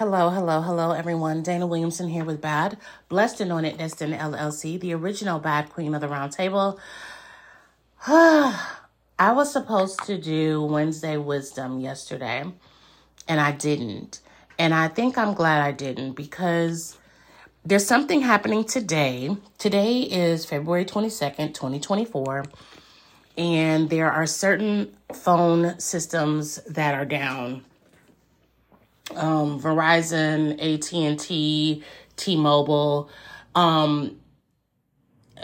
Hello, hello, hello, everyone. Dana Williamson here with Bad, Blessed Anointed Destined LLC, the original Bad Queen of the Round Table. I was supposed to do Wednesday Wisdom yesterday, and I didn't. And I think I'm glad I didn't because there's something happening today. Today is February 22nd, 2024, and there are certain phone systems that are down um, Verizon, AT and T, T-Mobile. Um,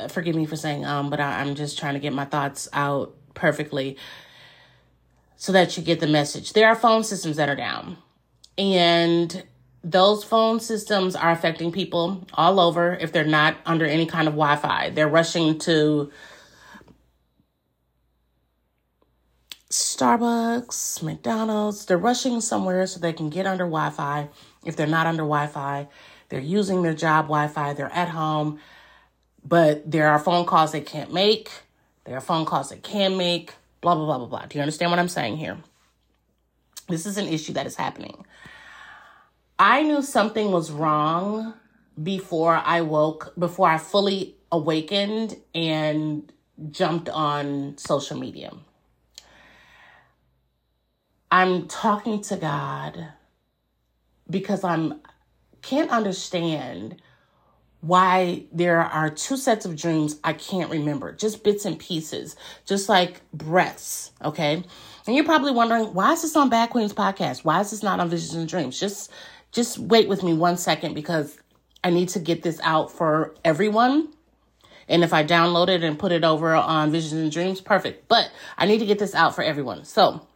forgive me for saying um, but I, I'm just trying to get my thoughts out perfectly so that you get the message. There are phone systems that are down, and those phone systems are affecting people all over if they're not under any kind of Wi-Fi. They're rushing to Starbucks, McDonald's, they're rushing somewhere so they can get under Wi Fi. If they're not under Wi Fi, they're using their job Wi Fi, they're at home, but there are phone calls they can't make. There are phone calls they can make, blah, blah, blah, blah, blah. Do you understand what I'm saying here? This is an issue that is happening. I knew something was wrong before I woke, before I fully awakened and jumped on social media. I'm talking to God because I'm can't understand why there are two sets of dreams I can't remember, just bits and pieces, just like breaths, okay? And you're probably wondering, why is this on Bad Queens podcast? Why is this not on Visions and Dreams? Just just wait with me one second because I need to get this out for everyone. And if I download it and put it over on Visions and Dreams, perfect. But I need to get this out for everyone. So,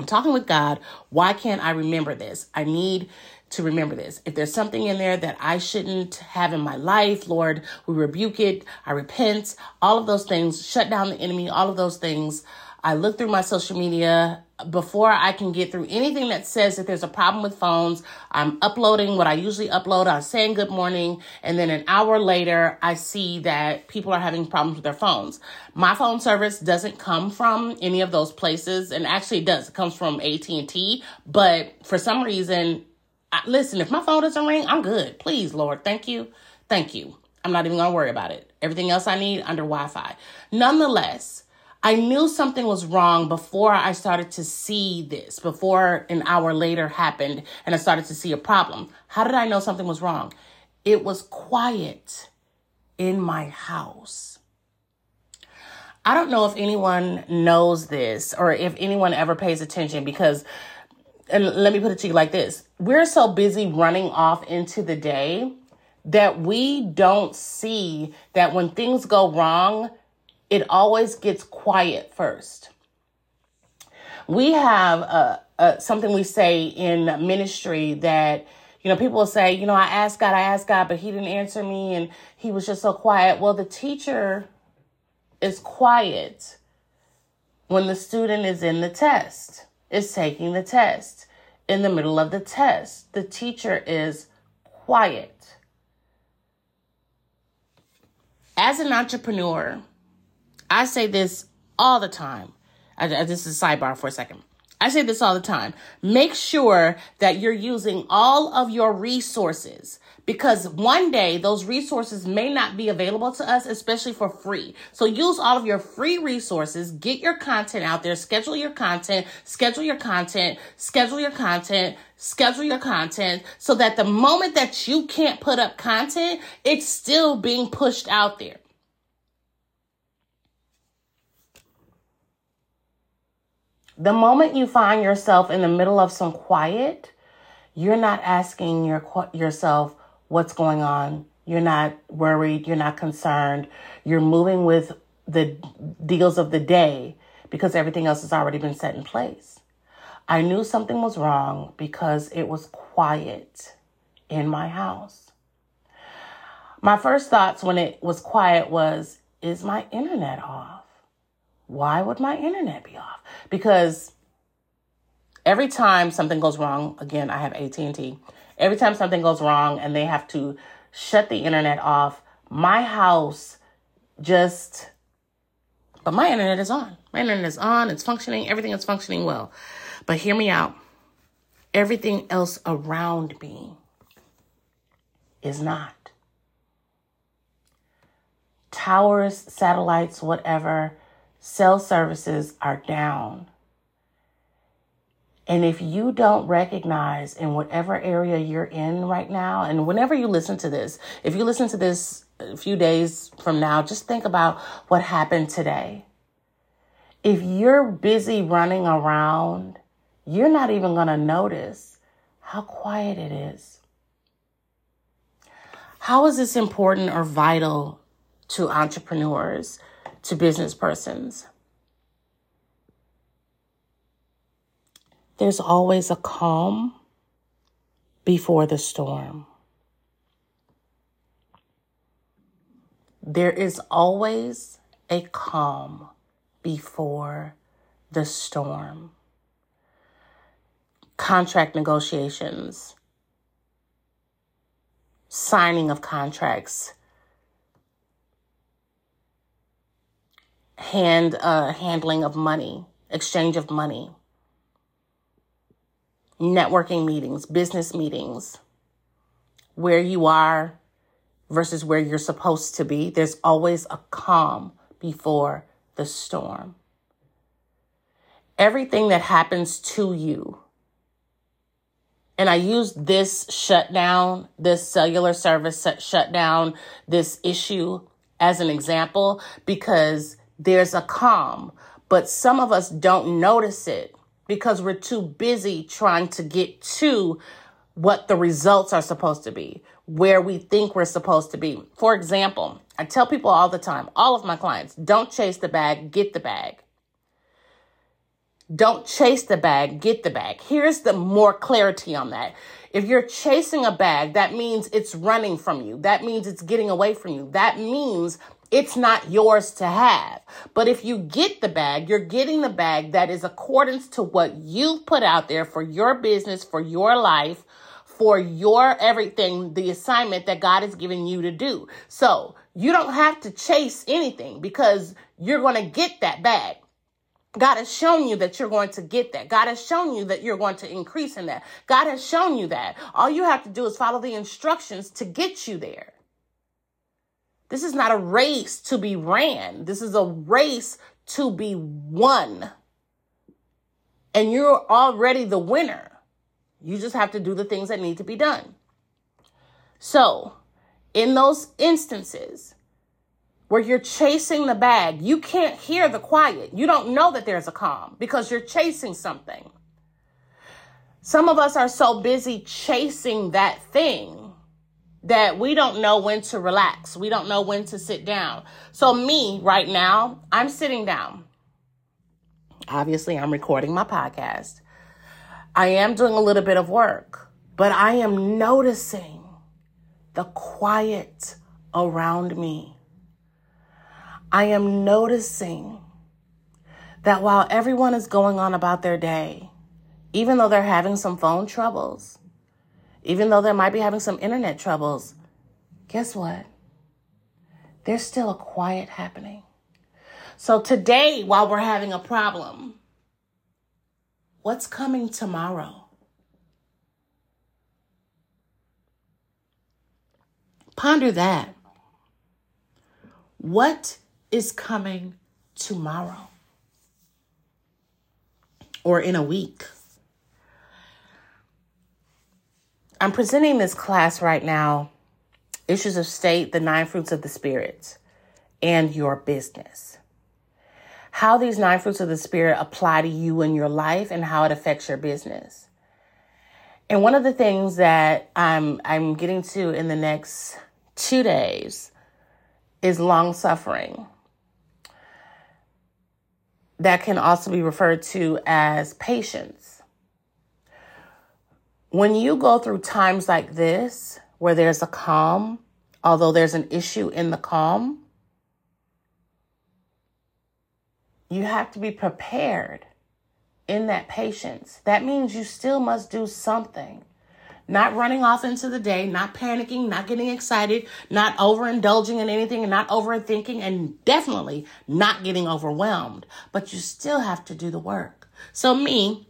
I'm talking with God. Why can't I remember this? I need to remember this. If there's something in there that I shouldn't have in my life, Lord, we rebuke it. I repent. All of those things, shut down the enemy, all of those things. I look through my social media before I can get through anything that says that there's a problem with phones. I'm uploading what I usually upload. I'm saying good morning. And then an hour later, I see that people are having problems with their phones. My phone service doesn't come from any of those places. And actually it does. It comes from AT&T. But for some reason, I, listen, if my phone doesn't ring, I'm good. Please, Lord. Thank you. Thank you. I'm not even going to worry about it. Everything else I need under Wi-Fi. Nonetheless, I knew something was wrong before I started to see this, before an hour later happened and I started to see a problem. How did I know something was wrong? It was quiet in my house. I don't know if anyone knows this or if anyone ever pays attention because, and let me put it to you like this we're so busy running off into the day that we don't see that when things go wrong, it always gets quiet first. We have uh, uh, something we say in ministry that, you know, people will say, you know, I asked God, I asked God, but He didn't answer me and He was just so quiet. Well, the teacher is quiet when the student is in the test, is taking the test. In the middle of the test, the teacher is quiet. As an entrepreneur, I say this all the time. I, I, this is a sidebar for a second. I say this all the time. Make sure that you're using all of your resources because one day those resources may not be available to us, especially for free. So use all of your free resources, get your content out there, schedule your content, schedule your content, schedule your content, schedule your content so that the moment that you can't put up content, it's still being pushed out there. The moment you find yourself in the middle of some quiet, you're not asking your, yourself what's going on. You're not worried. You're not concerned. You're moving with the deals of the day because everything else has already been set in place. I knew something was wrong because it was quiet in my house. My first thoughts when it was quiet was, is my internet off? why would my internet be off? Because every time something goes wrong, again, I have AT&T. Every time something goes wrong and they have to shut the internet off, my house just but my internet is on. My internet is on, it's functioning, everything is functioning well. But hear me out. Everything else around me is not. Towers, satellites, whatever, cell services are down. And if you don't recognize in whatever area you're in right now, and whenever you listen to this, if you listen to this a few days from now, just think about what happened today. If you're busy running around, you're not even going to notice how quiet it is. How is this important or vital to entrepreneurs, to business persons? There's always a calm before the storm. There is always a calm before the storm. Contract negotiations, signing of contracts, hand uh, handling of money, exchange of money, networking meetings, business meetings, where you are versus where you're supposed to be. There's always a calm before the storm. Everything that happens to you, and I use this shutdown, this cellular service shutdown, this issue as an example because there's a calm, but some of us don't notice it because we're too busy trying to get to what the results are supposed to be, where we think we're supposed to be. For example, I tell people all the time, all of my clients, don't chase the bag, get the bag. Don't chase the bag, get the bag. Here's the more clarity on that. If you're chasing a bag, that means it's running from you. That means it's getting away from you. That means it's not yours to have. But if you get the bag, you're getting the bag that is accordance to what you've put out there for your business, for your life, for your everything, the assignment that God has given you to do. So you don't have to chase anything because you're going to get that bag. God has shown you that you're going to get that. God has shown you that you're going to increase in that. God has shown you that. All you have to do is follow the instructions to get you there. This is not a race to be ran. This is a race to be won. And you're already the winner. You just have to do the things that need to be done. So, in those instances where you're chasing the bag, you can't hear the quiet. You don't know that there's a calm because you're chasing something. Some of us are so busy chasing that thing that we don't know when to relax. We don't know when to sit down. So, me right now, I'm sitting down. Obviously, I'm recording my podcast. I am doing a little bit of work, but I am noticing the quiet around me. I am noticing that while everyone is going on about their day, even though they're having some phone troubles, even though they might be having some internet troubles, guess what? There's still a quiet happening. So today, while we're having a problem, What's coming tomorrow? Ponder that. What is coming tomorrow? Or in a week? I'm presenting this class right now Issues of State, the Nine Fruits of the Spirit, and your business how these nine fruits of the Spirit apply to you in your life and how it affects your business. And one of the things that I'm I'm getting to in the next two days is long suffering. That can also be referred to as patience. When you go through times like this, where there's a calm, although there's an issue in the calm, you have to be prepared in that patience. That means you still must do something. Not running off into the day, not panicking, not getting excited, not overindulging in anything and not overthinking, and definitely not getting overwhelmed. But you still have to do the work. So, me,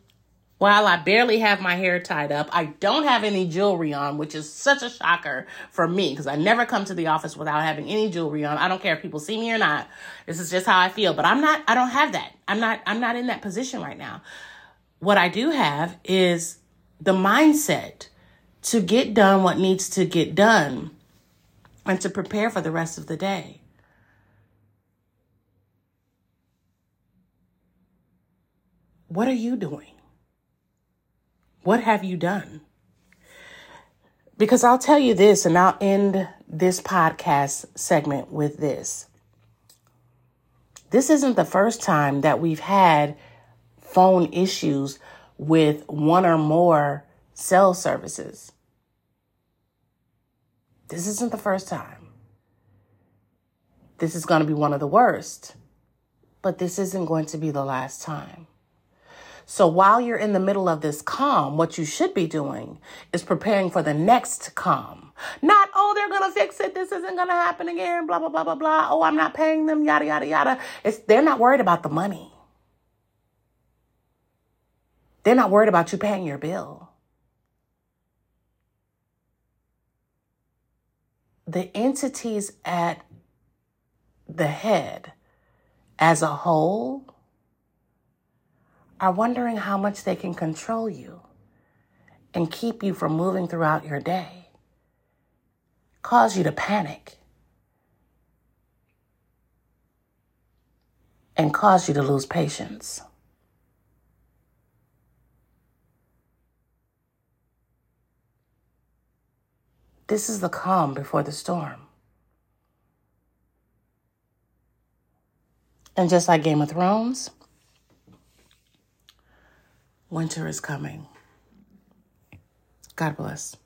While I barely have my hair tied up, I don't have any jewelry on, which is such a shocker for me because I never come to the office without having any jewelry on. I don't care if people see me or not. This is just how I feel, but I'm not I don't have that. I'm not I'm not in that position right now. What I do have is the mindset to get done what needs to get done and to prepare for the rest of the day. What are you doing? What have you done? Because I'll tell you this, and I'll end this podcast segment with this. This isn't the first time that we've had phone issues with one or more cell services. This isn't the first time. This is going to be one of the worst, but this isn't going to be the last time. So while you're in the middle of this calm, what you should be doing is preparing for the next calm. Not, oh, they're going to fix it. This isn't going to happen again. Blah, blah, blah, blah, blah. Oh, I'm not paying them. Yada, yada, yada. It's, they're not worried about the money. They're not worried about you paying your bill. The entities at the head as a whole are wondering how much they can control you and keep you from moving throughout your day, cause you to panic, and cause you to lose patience. This is the calm before the storm. And just like Game of Thrones, Winter is coming. God bless.